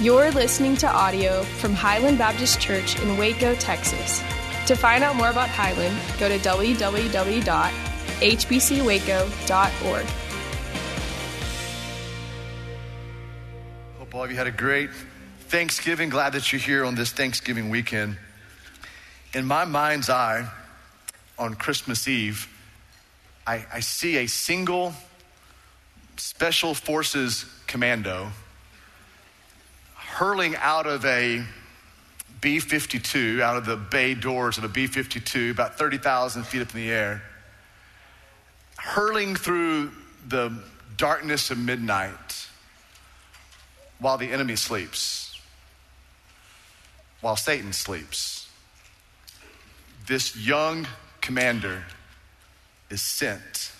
You're listening to audio from Highland Baptist Church in Waco, Texas. To find out more about Highland, go to www.hbcwaco.org. Hope all of you had a great Thanksgiving. Glad that you're here on this Thanksgiving weekend. In my mind's eye, on Christmas Eve, I, I see a single special forces commando hurling out of a B 52, out of the bay doors of a B 52, about 30,000 feet up in the air, hurling through the darkness of midnight while the enemy sleeps, while Satan sleeps. This young commander is sent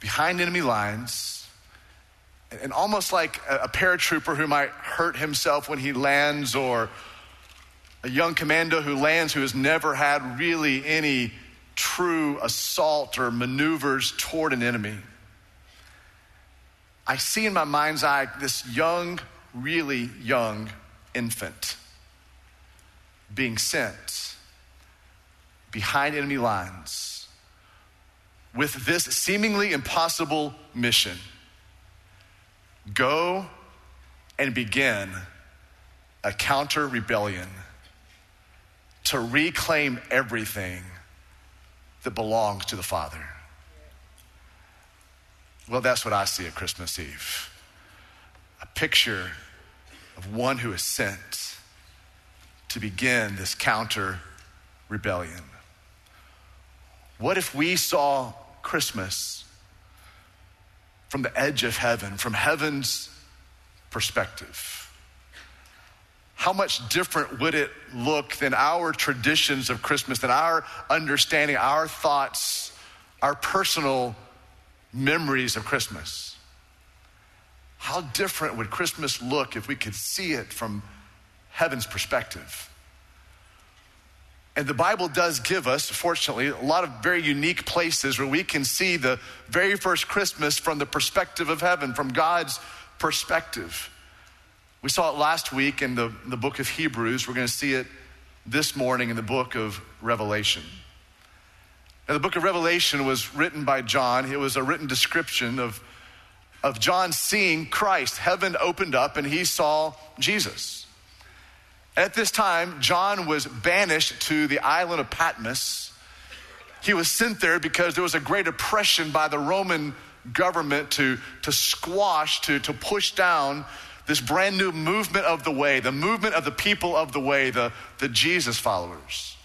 behind enemy lines and almost like a, paratrooper who might hurt himself when he lands or a young commando who lands who has never had really any true assault or maneuvers toward an enemy. I see in my mind's eye this young really young infant being sent behind enemy lines with this seemingly impossible mission go and begin a counter rebellion to reclaim everything that belongs to the Father. Well, that's what I see at Christmas Eve a picture of one who is sent to begin this counter rebellion. What if we saw Christmas from the edge of heaven, from heaven's perspective? How much different would it look than our traditions of Christmas, than our understanding, our thoughts, our personal memories of Christmas? How different would Christmas look if we could see it from heaven's perspective? And the Bible does give us, fortunately, a lot of very unique places where we can see the very first Christmas from the perspective of heaven, from God's perspective. We saw it last week in the, the book of Hebrews. We're going to see it this morning in the book of Revelation. Now, the book of Revelation was written by John. It was a written description of, of John seeing Christ. Heaven opened up and he saw Jesus. At this time, John was banished to the island of Patmos. He was sent there because there was a great oppression by the Roman government to, to squash, to, to push down this brand new movement of the way, the movement of the people of the way, the, the Jesus followers.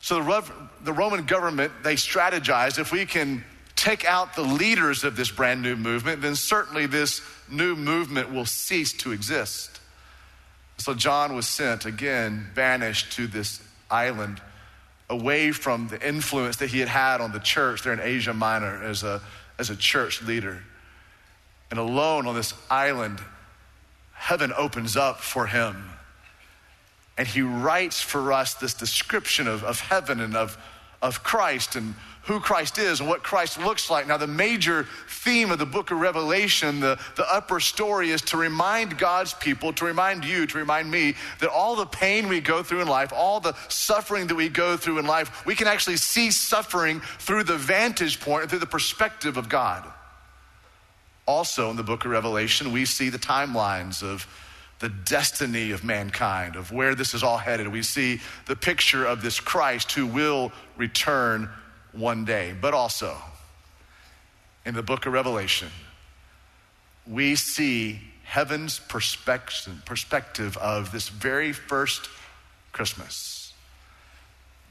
So the, the Roman government, they strategized if we can take out the leaders of this brand new movement, then certainly this new movement will cease to exist. So John was sent again, banished to this island away from the influence that he had had on the church there in Asia Minor as a, as a church leader. And alone on this island, heaven opens up for him. And he writes for us this description of, of heaven and of, of Christ and who Christ is and what Christ looks like. Now, the major theme of the book of Revelation, the, the upper story, is to remind God's people, to remind you, to remind me that all the pain we go through in life, all the suffering that we go through in life, we can actually see suffering through the vantage point, through the perspective of God. Also, in the book of Revelation, we see the timelines of the destiny of mankind, of where this is all headed. We see the picture of this Christ who will return one day. But also, in the book of Revelation, we see heaven's perspective of this very first Christmas.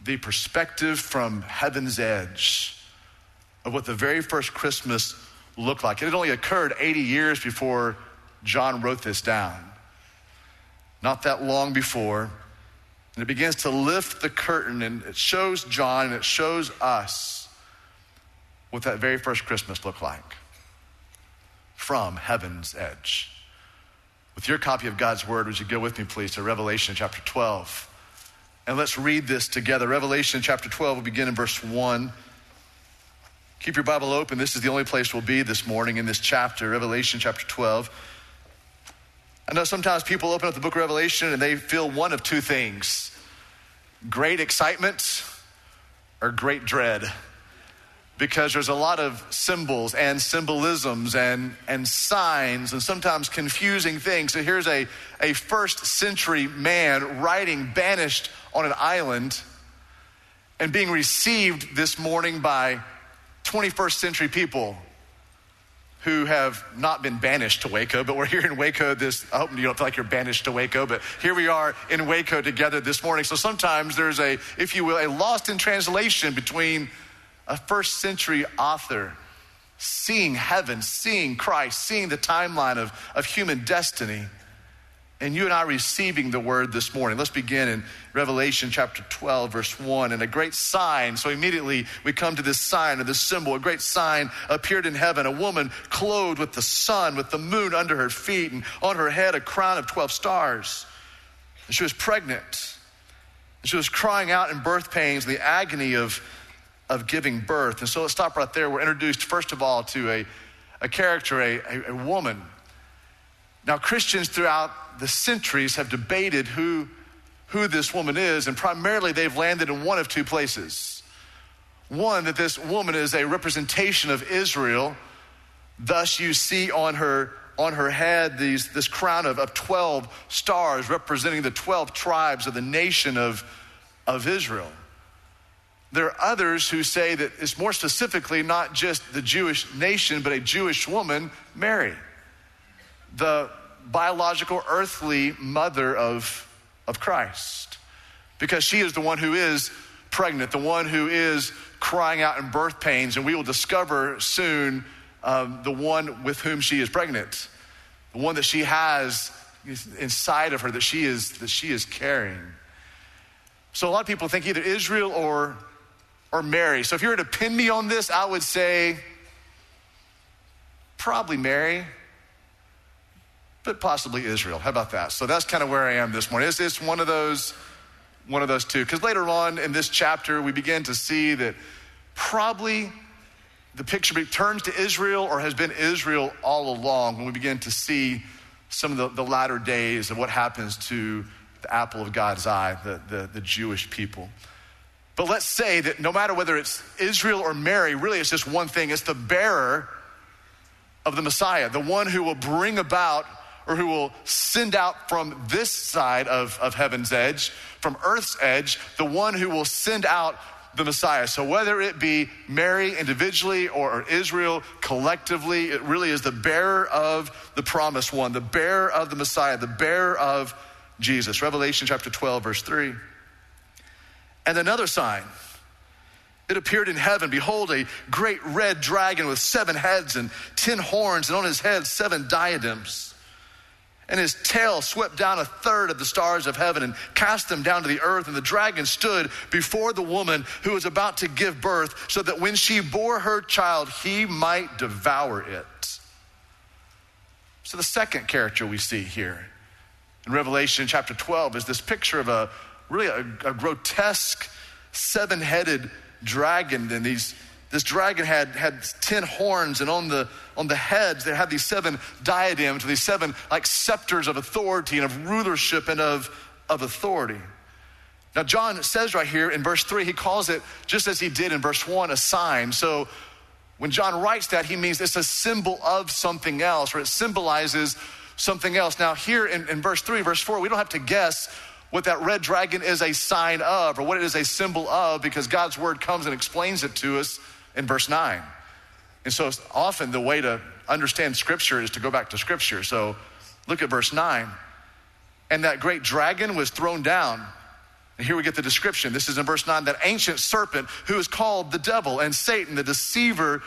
The perspective from heaven's edge of what the very first Christmas looked like. It had only occurred 80 years before John wrote this down. Not that long before, and it begins to lift the curtain and it shows John and it shows us what that very first Christmas looked like from heaven's edge. With your copy of God's word, would you go with me, please, to Revelation chapter 12? And let's read this together. Revelation chapter 12 will begin in verse 1. Keep your Bible open. This is the only place we'll be this morning in this chapter, Revelation chapter 12. I know sometimes people open up the book of Revelation and they feel one of two things great excitement or great dread. Because there's a lot of symbols and symbolisms and, and signs and sometimes confusing things. So here's a, a first century man writing banished on an island and being received this morning by 21st century people who have not been banished to Waco, but we're here in Waco this, I hope you don't feel like you're banished to Waco, but here we are in Waco together this morning. So sometimes there's a, if you will, a lost in translation between a first century author seeing heaven, seeing Christ, seeing the timeline of, of human destiny, and you and I receiving the word this morning. Let's begin in Revelation chapter 12, verse 1. And a great sign, so immediately we come to this sign or this symbol. A great sign appeared in heaven a woman clothed with the sun, with the moon under her feet, and on her head a crown of 12 stars. And she was pregnant. And she was crying out in birth pains, the agony of, of giving birth. And so let's stop right there. We're introduced, first of all, to a, a character, a, a, a woman. Now, Christians throughout the centuries have debated who, who this woman is, and primarily they've landed in one of two places. One, that this woman is a representation of Israel. Thus, you see on her, on her head these, this crown of, of 12 stars representing the 12 tribes of the nation of, of Israel. There are others who say that it's more specifically not just the Jewish nation, but a Jewish woman, Mary, the biological, earthly mother of, of Christ. Because she is the one who is pregnant, the one who is crying out in birth pains, and we will discover soon um, the one with whom she is pregnant, the one that she has inside of her that she is that she is carrying. So a lot of people think either Israel or or Mary. So if you were to pin me on this, I would say probably Mary but possibly Israel. How about that? So that's kind of where I am this morning. It's, it's one of those, one of those two. Because later on in this chapter, we begin to see that probably the picture turns to Israel or has been Israel all along when we begin to see some of the, the latter days of what happens to the apple of God's eye, the, the, the Jewish people. But let's say that no matter whether it's Israel or Mary, really it's just one thing it's the bearer of the Messiah, the one who will bring about or who will send out from this side of, of heaven's edge, from earth's edge, the one who will send out the Messiah. So whether it be Mary individually or Israel collectively, it really is the bearer of the promised one, the bearer of the Messiah, the bearer of Jesus. Revelation chapter 12, verse 3. And another sign. It appeared in heaven. Behold, a great red dragon with seven heads and ten horns, and on his head seven diadems and his tail swept down a third of the stars of heaven and cast them down to the earth. And the dragon stood before the woman who was about to give birth, so that when she bore her child, he might devour it. So, the second character we see here in Revelation chapter 12 is this picture of a really a, a grotesque seven headed dragon and these this dragon had, had 10 horns, and on the, on the heads, they had these seven diadems, these seven like scepters of authority and of rulership and of, of authority. Now, John says right here in verse 3, he calls it, just as he did in verse 1, a sign. So when John writes that, he means it's a symbol of something else, or it symbolizes something else. Now, here in, in verse 3, verse 4, we don't have to guess what that red dragon is a sign of or what it is a symbol of because God's word comes and explains it to us in verse 9. And so often the way to understand Scripture is to go back to Scripture. So look at verse 9. And that great dragon was thrown down. And here we get the description. This is in verse 9 that ancient serpent who is called the devil and Satan, the deceiver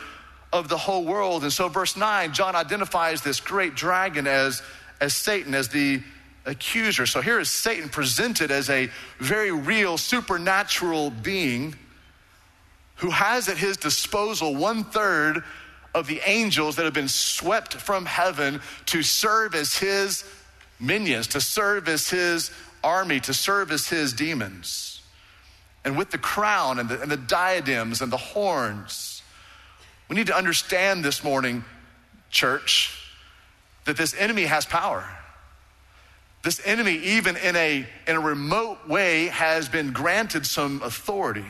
of the whole world. And so, verse 9, John identifies this great dragon as, as Satan, as the accuser. So, here is Satan presented as a very real supernatural being who has at his disposal one third of the angels that have been swept from heaven to serve as his minions, to serve as his army, to serve as his demons. And with the crown and the, and the diadems and the horns, we need to understand this morning, church, that this enemy has power. This enemy, even in a, in a remote way, has been granted some authority.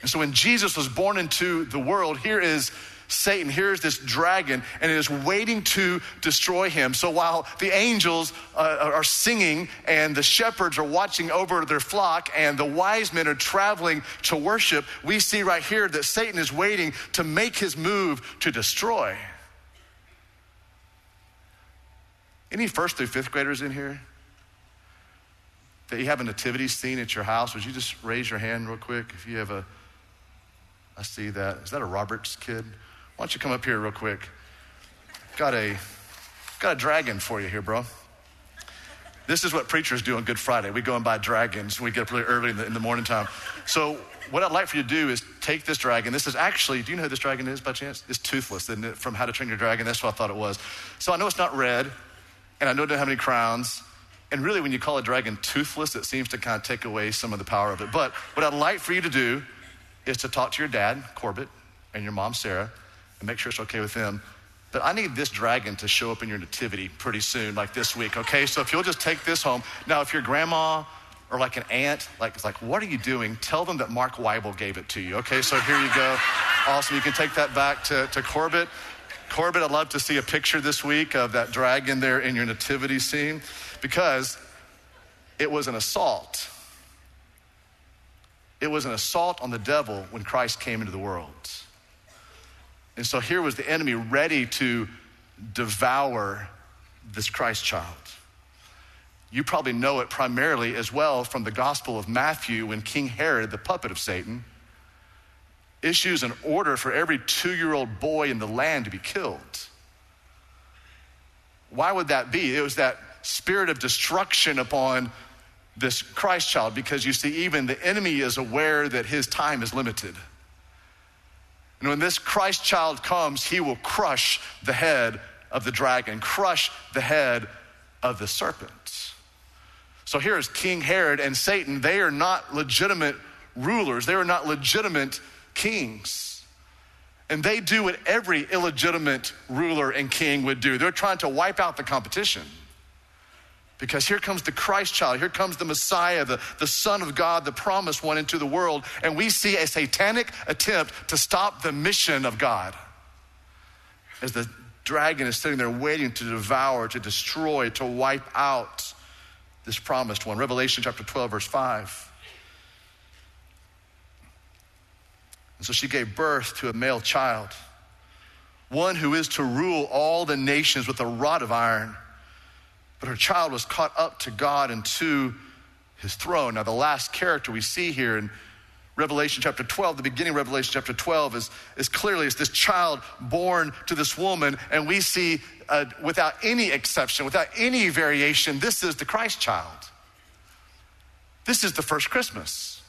And so when Jesus was born into the world, here is Satan, here's this dragon, and it is waiting to destroy him. So while the angels uh, are singing and the shepherds are watching over their flock and the wise men are traveling to worship, we see right here that Satan is waiting to make his move to destroy. Any first through fifth graders in here? That you have a nativity scene at your house? Would you just raise your hand real quick if you have a. I see that. Is that a Roberts kid? Why don't you come up here real quick? Got a got a dragon for you here, bro. This is what preachers do on Good Friday. We go and buy dragons. We get up really early in the, in the morning time. So what I'd like for you to do is take this dragon. This is actually, do you know who this dragon is by chance? It's toothless, isn't it? From How to Train Your Dragon. That's what I thought it was. So I know it's not red and I know it doesn't have any crowns. And really, when you call a dragon toothless, it seems to kind of take away some of the power of it. But what I'd like for you to do is to talk to your dad, Corbett, and your mom, Sarah, and make sure it's okay with them. But I need this dragon to show up in your nativity pretty soon, like this week, okay? So if you'll just take this home. Now, if your grandma or like an aunt, like, it's like, what are you doing? Tell them that Mark Weibel gave it to you, okay? So here you go. Awesome. You can take that back to, to Corbett. Corbett, I'd love to see a picture this week of that dragon there in your nativity scene because it was an assault. It was an assault on the devil when Christ came into the world. And so here was the enemy ready to devour this Christ child. You probably know it primarily as well from the Gospel of Matthew when King Herod, the puppet of Satan, issues an order for every two year old boy in the land to be killed. Why would that be? It was that spirit of destruction upon this Christ child because you see, even the enemy is aware that his time is limited. And when this Christ child comes, he will crush the head of the dragon, crush the head of the serpent. So here is King Herod and Satan. They are not legitimate rulers, they are not legitimate kings. And they do what every illegitimate ruler and king would do. They're trying to wipe out the competition. Because here comes the Christ child, here comes the Messiah, the, the Son of God, the promised one into the world, and we see a satanic attempt to stop the mission of God. As the dragon is sitting there waiting to devour, to destroy, to wipe out this promised one. Revelation chapter 12, verse 5. And so she gave birth to a male child, one who is to rule all the nations with a rod of iron. But her child was caught up to God and to his throne. Now, the last character we see here in Revelation chapter 12, the beginning of Revelation chapter 12 is, is clearly it's this child born to this woman, and we see uh, without any exception, without any variation, this is the Christ child. This is the first Christmas.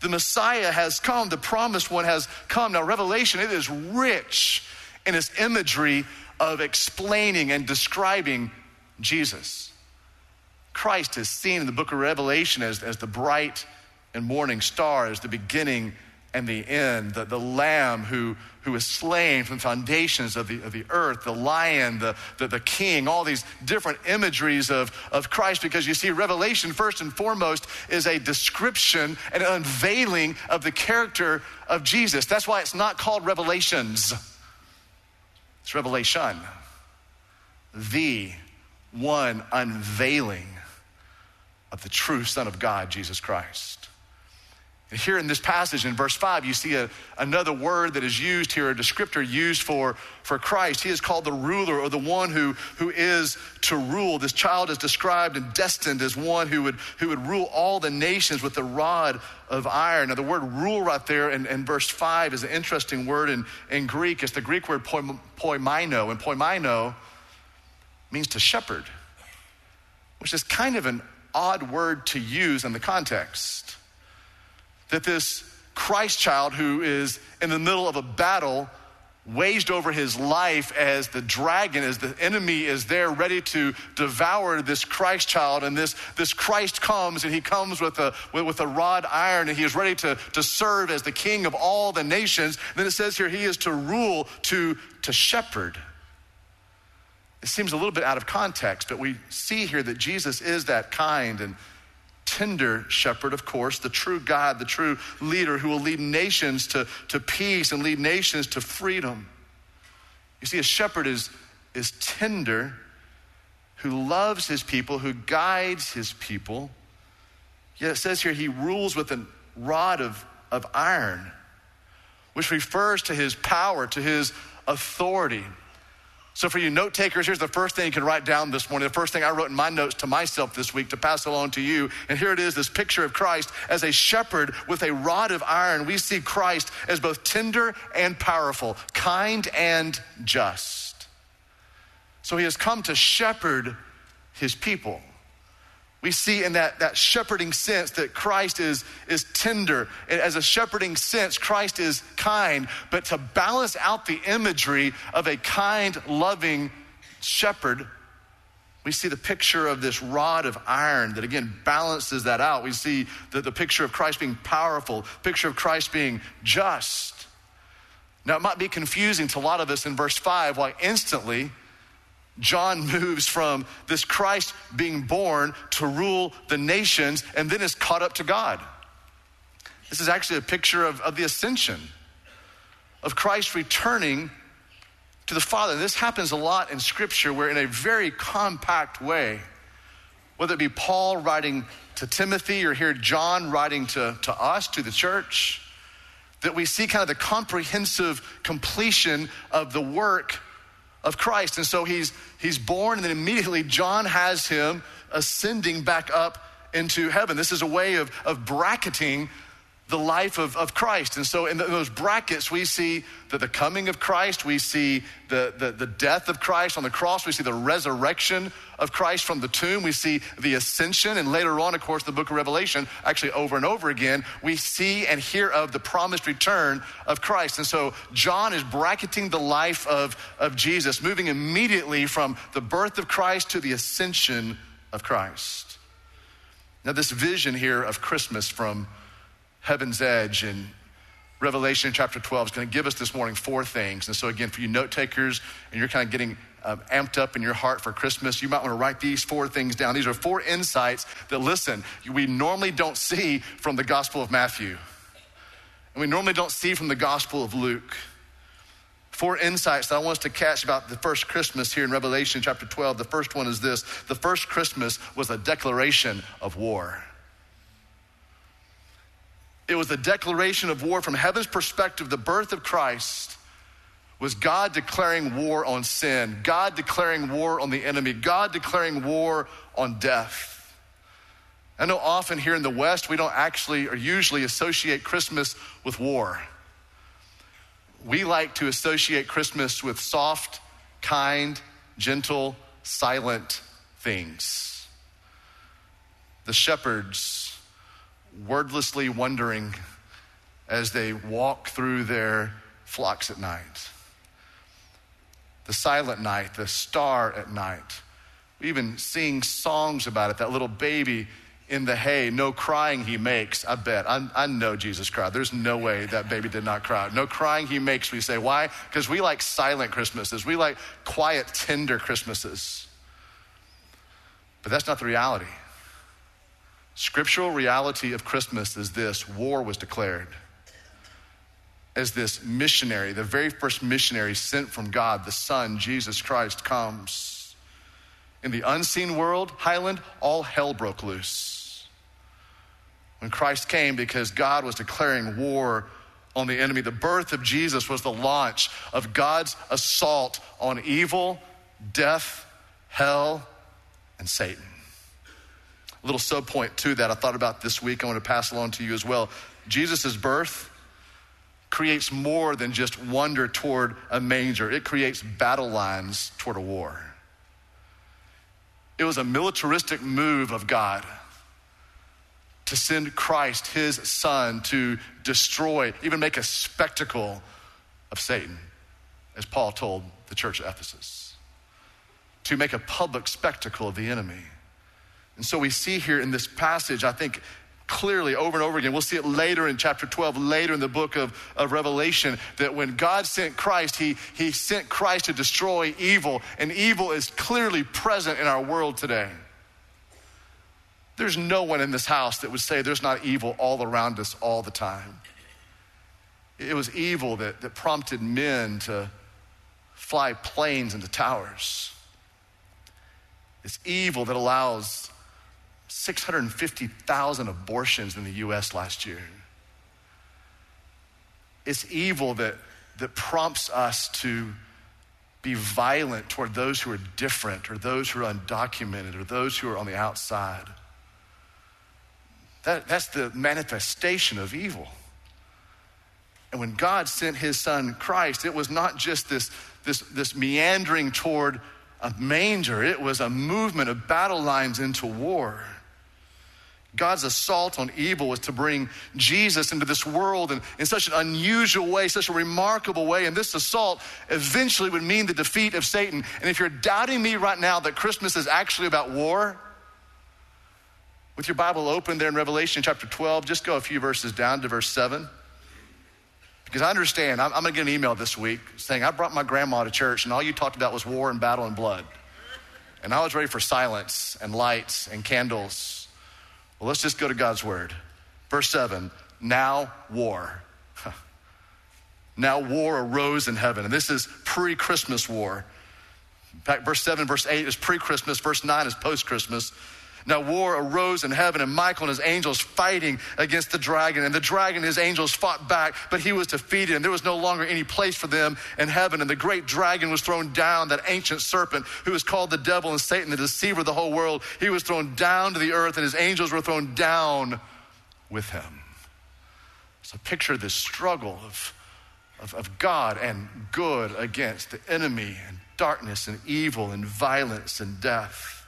The Messiah has come, the promised one has come. Now, Revelation, it is rich in its imagery of explaining and describing Jesus. Christ is seen in the book of Revelation as, as the bright and morning star, as the beginning and the end, the, the lamb who, who was slain from the foundations of the, of the earth, the lion, the, the, the king, all these different imageries of, of Christ. Because you see, Revelation, first and foremost, is a description and an unveiling of the character of Jesus. That's why it's not called Revelations, it's Revelation. The one unveiling of the true Son of God, Jesus Christ. And here in this passage in verse 5, you see a, another word that is used here, a descriptor used for, for Christ. He is called the ruler or the one who, who is to rule. This child is described and destined as one who would, who would rule all the nations with the rod of iron. Now, the word rule right there in, in verse 5 is an interesting word in, in Greek. It's the Greek word poimaino, and poimaino means to shepherd, which is kind of an odd word to use in the context that this Christ child who is in the middle of a battle waged over his life as the dragon, as the enemy is there ready to devour this Christ child. And this, this Christ comes and he comes with a, with, a rod iron and he is ready to, to serve as the king of all the nations. Then it says here he is to rule, to, to shepherd. It seems a little bit out of context, but we see here that Jesus is that kind and tender shepherd, of course, the true God, the true leader who will lead nations to, to peace and lead nations to freedom. You see, a shepherd is, is tender, who loves his people, who guides his people. Yet it says here he rules with a rod of, of iron, which refers to his power, to his authority. So, for you note takers, here's the first thing you can write down this morning. The first thing I wrote in my notes to myself this week to pass along to you. And here it is this picture of Christ as a shepherd with a rod of iron. We see Christ as both tender and powerful, kind and just. So, he has come to shepherd his people we see in that, that shepherding sense that Christ is, is tender. As a shepherding sense, Christ is kind. But to balance out the imagery of a kind, loving shepherd, we see the picture of this rod of iron that again balances that out. We see the, the picture of Christ being powerful, picture of Christ being just. Now, it might be confusing to a lot of us in verse 5 why instantly John moves from this Christ being born to rule the nations and then is caught up to God. This is actually a picture of, of the ascension, of Christ returning to the Father. This happens a lot in Scripture where, in a very compact way, whether it be Paul writing to Timothy or here John writing to, to us, to the church, that we see kind of the comprehensive completion of the work of Christ. And so he's, he's born, and then immediately John has him ascending back up into heaven. This is a way of, of bracketing the life of, of Christ. And so in, the, in those brackets, we see the, the coming of Christ, we see the, the, the death of Christ on the cross, we see the resurrection of Christ from the tomb, we see the ascension, and later on, of course, the book of Revelation, actually over and over again, we see and hear of the promised return of Christ. And so John is bracketing the life of, of Jesus, moving immediately from the birth of Christ to the ascension of Christ. Now, this vision here of Christmas from Heaven's Edge and Revelation chapter 12 is going to give us this morning four things. And so, again, for you note takers and you're kind of getting um, amped up in your heart for Christmas, you might want to write these four things down. These are four insights that, listen, we normally don't see from the Gospel of Matthew, and we normally don't see from the Gospel of Luke. Four insights that I want us to catch about the first Christmas here in Revelation chapter 12. The first one is this the first Christmas was a declaration of war. It was a declaration of war from heaven's perspective. The birth of Christ was God declaring war on sin, God declaring war on the enemy, God declaring war on death. I know often here in the West, we don't actually or usually associate Christmas with war. We like to associate Christmas with soft, kind, gentle, silent things. The shepherds wordlessly wondering as they walk through their flocks at night. The silent night, the star at night. We even sing songs about it. That little baby in the hay, no crying he makes. I bet. I, I know Jesus cried. There's no way that baby did not cry. No crying he makes, we say. Why? Because we like silent Christmases. We like quiet, tender Christmases. But that's not the reality. Scriptural reality of Christmas is this war was declared. As this missionary, the very first missionary sent from God, the Son, Jesus Christ, comes. In the unseen world, Highland, all hell broke loose. When Christ came, because God was declaring war on the enemy, the birth of Jesus was the launch of God's assault on evil, death, hell, and Satan little sub point to that I thought about this week. I want to pass along to you as well. Jesus' birth creates more than just wonder toward a manger, it creates battle lines toward a war. It was a militaristic move of God to send Christ, his son, to destroy, even make a spectacle of Satan, as Paul told the church of Ephesus, to make a public spectacle of the enemy. And so we see here in this passage, I think, clearly over and over again. We'll see it later in chapter 12, later in the book of, of Revelation, that when God sent Christ, he, he sent Christ to destroy evil, and evil is clearly present in our world today. There's no one in this house that would say there's not evil all around us all the time. It was evil that, that prompted men to fly planes into towers. It's evil that allows 650,000 abortions in the US last year. It's evil that, that prompts us to be violent toward those who are different or those who are undocumented or those who are on the outside. That, that's the manifestation of evil. And when God sent his son Christ, it was not just this, this, this meandering toward a manger, it was a movement of battle lines into war. God's assault on evil was to bring Jesus into this world in, in such an unusual way, such a remarkable way. And this assault eventually would mean the defeat of Satan. And if you're doubting me right now that Christmas is actually about war, with your Bible open there in Revelation chapter 12, just go a few verses down to verse 7. Because I understand, I'm, I'm going to get an email this week saying, I brought my grandma to church and all you talked about was war and battle and blood. And I was ready for silence and lights and candles. Well, let's just go to God's word. Verse 7 Now war. now war arose in heaven. And this is pre Christmas war. In fact, verse 7, verse 8 is pre Christmas, verse 9 is post Christmas. Now war arose in heaven, and Michael and his angels fighting against the dragon. And the dragon and his angels fought back, but he was defeated, and there was no longer any place for them in heaven. And the great dragon was thrown down, that ancient serpent who is called the devil and Satan, the deceiver of the whole world. He was thrown down to the earth, and his angels were thrown down with him. So, picture this struggle of, of, of God and good against the enemy and darkness and evil and violence and death.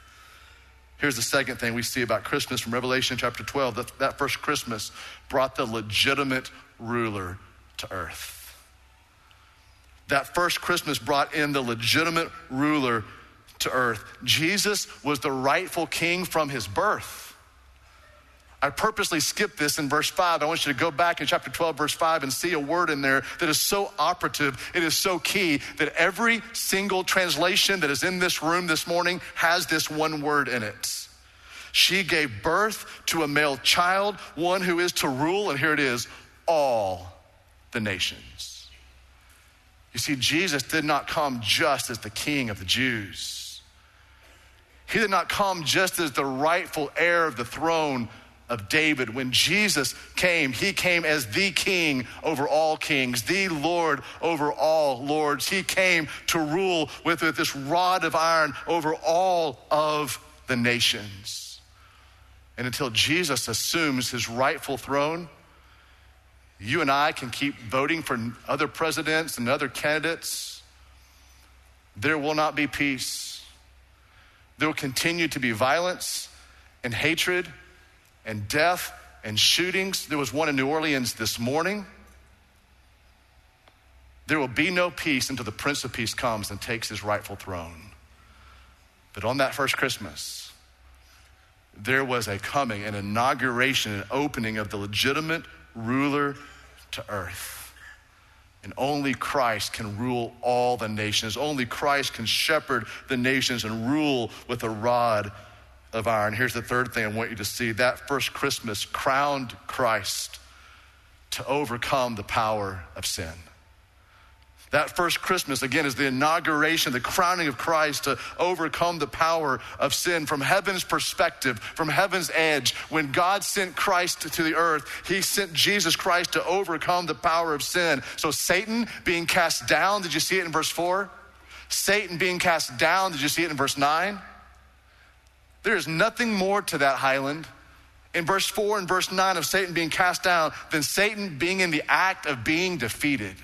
Here's the second thing we see about Christmas from Revelation chapter 12 that, that first Christmas brought the legitimate ruler to earth. That first Christmas brought in the legitimate ruler to earth. Jesus was the rightful king from his birth. I purposely skipped this in verse 5. I want you to go back in chapter 12, verse 5, and see a word in there that is so operative. It is so key that every single translation that is in this room this morning has this one word in it. She gave birth to a male child, one who is to rule, and here it is all the nations. You see, Jesus did not come just as the king of the Jews. He did not come just as the rightful heir of the throne of David. When Jesus came, he came as the king over all kings, the Lord over all lords. He came to rule with, with this rod of iron over all of the nations. And until Jesus assumes his rightful throne, you and I can keep voting for other presidents and other candidates. There will not be peace. There will continue to be violence and hatred and death and shootings. There was one in New Orleans this morning. There will be no peace until the Prince of Peace comes and takes his rightful throne. But on that first Christmas, there was a coming, an inauguration, an opening of the legitimate ruler to earth. And only Christ can rule all the nations. Only Christ can shepherd the nations and rule with a rod of iron. Here's the third thing I want you to see that first Christmas crowned Christ to overcome the power of sin. That first Christmas, again, is the inauguration, the crowning of Christ to overcome the power of sin from heaven's perspective, from heaven's edge. When God sent Christ to the earth, he sent Jesus Christ to overcome the power of sin. So Satan being cast down, did you see it in verse 4? Satan being cast down, did you see it in verse 9? There is nothing more to that highland in verse 4 and verse 9 of Satan being cast down than Satan being in the act of being defeated,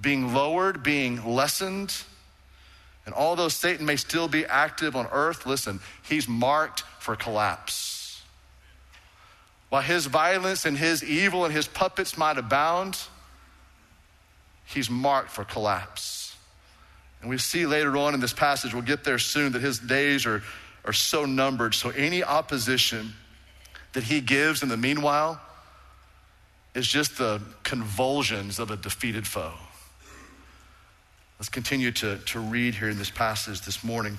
being lowered, being lessened. And although Satan may still be active on earth, listen, he's marked for collapse. While his violence and his evil and his puppets might abound, he's marked for collapse. And we see later on in this passage, we'll get there soon, that his days are are so numbered. So any opposition that he gives in the meanwhile is just the convulsions of a defeated foe. Let's continue to, to read here in this passage this morning.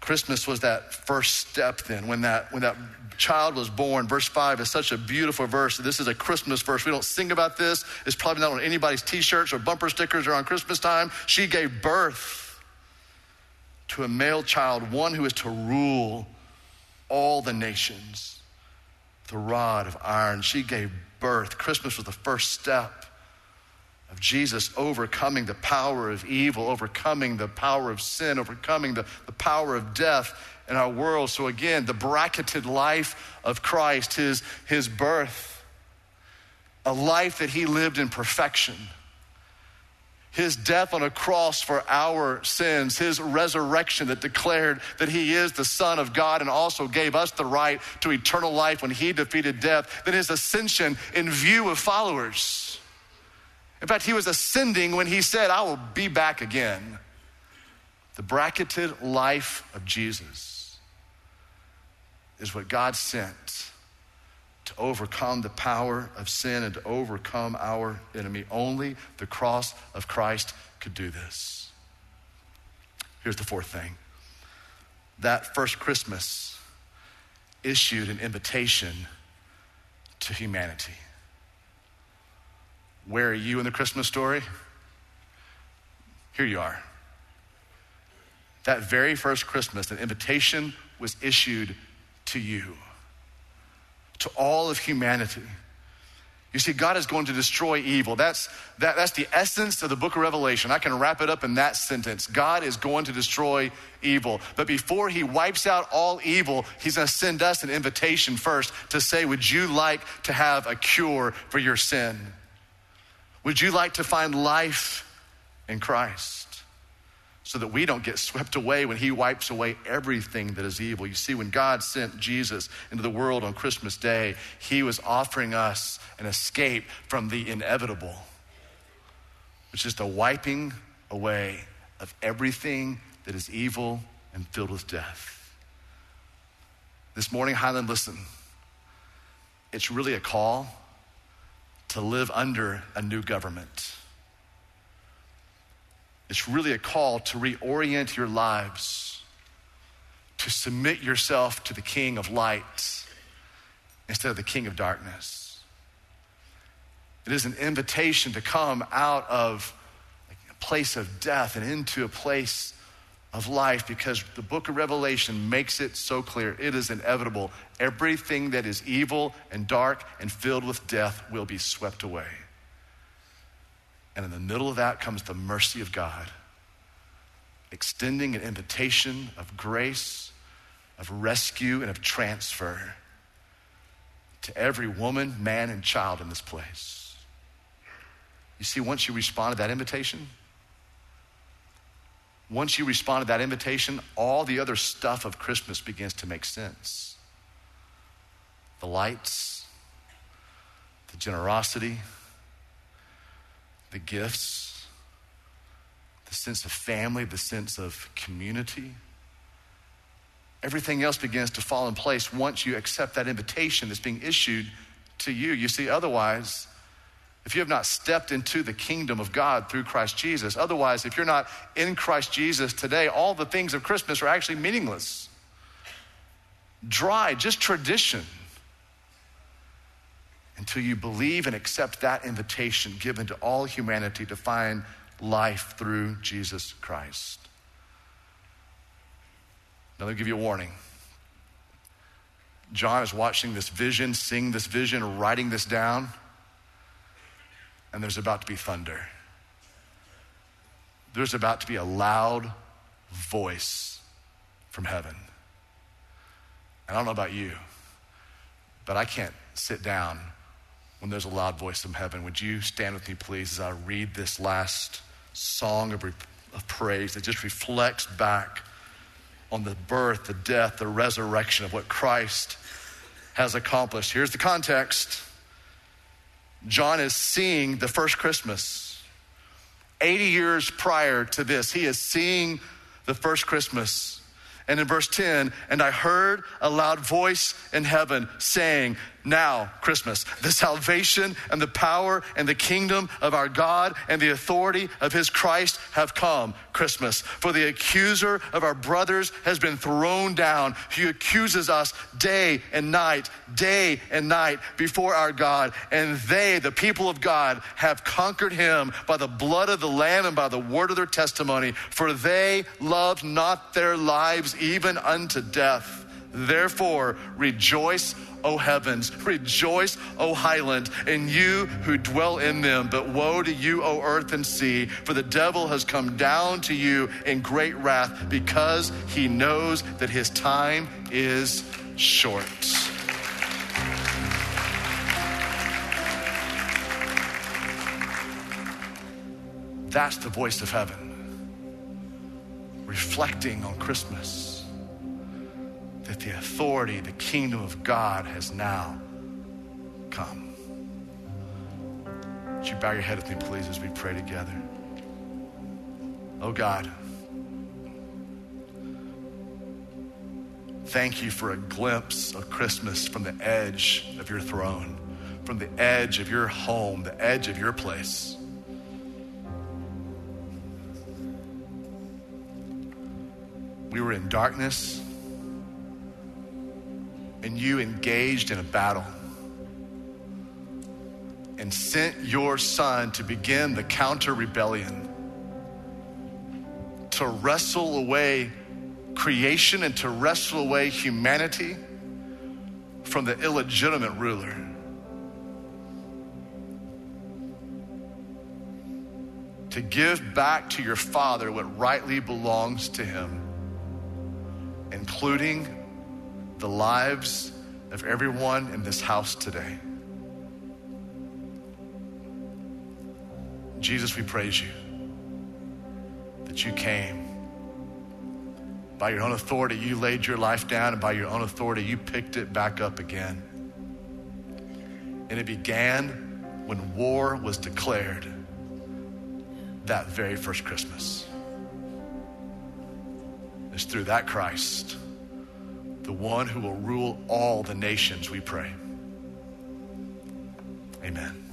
Christmas was that first step then when that when that child was born. Verse 5 is such a beautiful verse. This is a Christmas verse. We don't sing about this. It's probably not on anybody's t-shirts or bumper stickers around Christmas time. She gave birth to a male child, one who is to rule all the nations. The rod of iron. She gave birth. Christmas was the first step of Jesus overcoming the power of evil, overcoming the power of sin, overcoming the, the power of death in our world. So, again, the bracketed life of Christ, his, his birth, a life that he lived in perfection. His death on a cross for our sins, his resurrection that declared that he is the Son of God and also gave us the right to eternal life when he defeated death, then his ascension in view of followers in fact, he was ascending when he said, I will be back again. The bracketed life of Jesus is what God sent to overcome the power of sin and to overcome our enemy. Only the cross of Christ could do this. Here's the fourth thing that first Christmas issued an invitation to humanity. Where are you in the Christmas story? Here you are. That very first Christmas, an invitation was issued to you, to all of humanity. You see, God is going to destroy evil. That's, that, that's the essence of the book of Revelation. I can wrap it up in that sentence. God is going to destroy evil. But before he wipes out all evil, he's going to send us an invitation first to say, Would you like to have a cure for your sin? Would you like to find life in Christ so that we don't get swept away when He wipes away everything that is evil? You see, when God sent Jesus into the world on Christmas Day, He was offering us an escape from the inevitable, which is the wiping away of everything that is evil and filled with death. This morning, Highland, listen. It's really a call to live under a new government. It's really a call to reorient your lives, to submit yourself to the King of light instead of the King of darkness. It is an invitation to come out of a place of death and into a place of life because the book of Revelation makes it so clear. It is inevitable. Everything that is evil and dark and filled with death will be swept away. And in the middle of that comes the mercy of God, extending an invitation of grace, of rescue, and of transfer to every woman, man, and child in this place. You see, once you respond to that invitation, once you respond to that invitation, all the other stuff of Christmas begins to make sense. The lights, the generosity, the gifts, the sense of family, the sense of community. Everything else begins to fall in place once you accept that invitation that's being issued to you. You see, otherwise, if you have not stepped into the kingdom of God through Christ Jesus. Otherwise, if you're not in Christ Jesus today, all the things of Christmas are actually meaningless, dry, just tradition. Until you believe and accept that invitation given to all humanity to find life through Jesus Christ. Now, let me give you a warning. John is watching this vision, seeing this vision, writing this down and there's about to be thunder. There's about to be a loud voice from heaven. And I don't know about you, but I can't sit down when there's a loud voice from heaven. Would you stand with me, please, as I read this last song of, of praise that just reflects back on the birth, the death, the resurrection of what Christ has accomplished? Here's the context. John is seeing the first Christmas. 80 years prior to this, he is seeing the first Christmas. And in verse 10, and I heard a loud voice in heaven saying, now, Christmas, the salvation and the power and the kingdom of our God and the authority of his Christ have come. Christmas. For the accuser of our brothers has been thrown down. He accuses us day and night, day and night before our God. And they, the people of God, have conquered him by the blood of the Lamb and by the word of their testimony. For they loved not their lives even unto death. Therefore, rejoice O heavens. Rejoice, O highland, and you who dwell in them. But woe to you, O earth and sea, for the devil has come down to you in great wrath because he knows that his time is short. That's the voice of heaven reflecting on Christmas that the authority, the kingdom of God has now come. Would you bow your head with me, please, as we pray together? Oh God, thank you for a glimpse of Christmas from the edge of your throne, from the edge of your home, the edge of your place. We were in darkness and you engaged in a battle and sent your son to begin the counter rebellion, to wrestle away creation and to wrestle away humanity from the illegitimate ruler. To give back to your father what rightly belongs to him, including the lives of everyone in this house today. Jesus, we praise you that you came. By your own authority, you laid your life down, and by your own authority, you picked it back up again. And it began when war was declared that very first Christmas. It's through that Christ the one who will rule all the nations, we pray. Amen.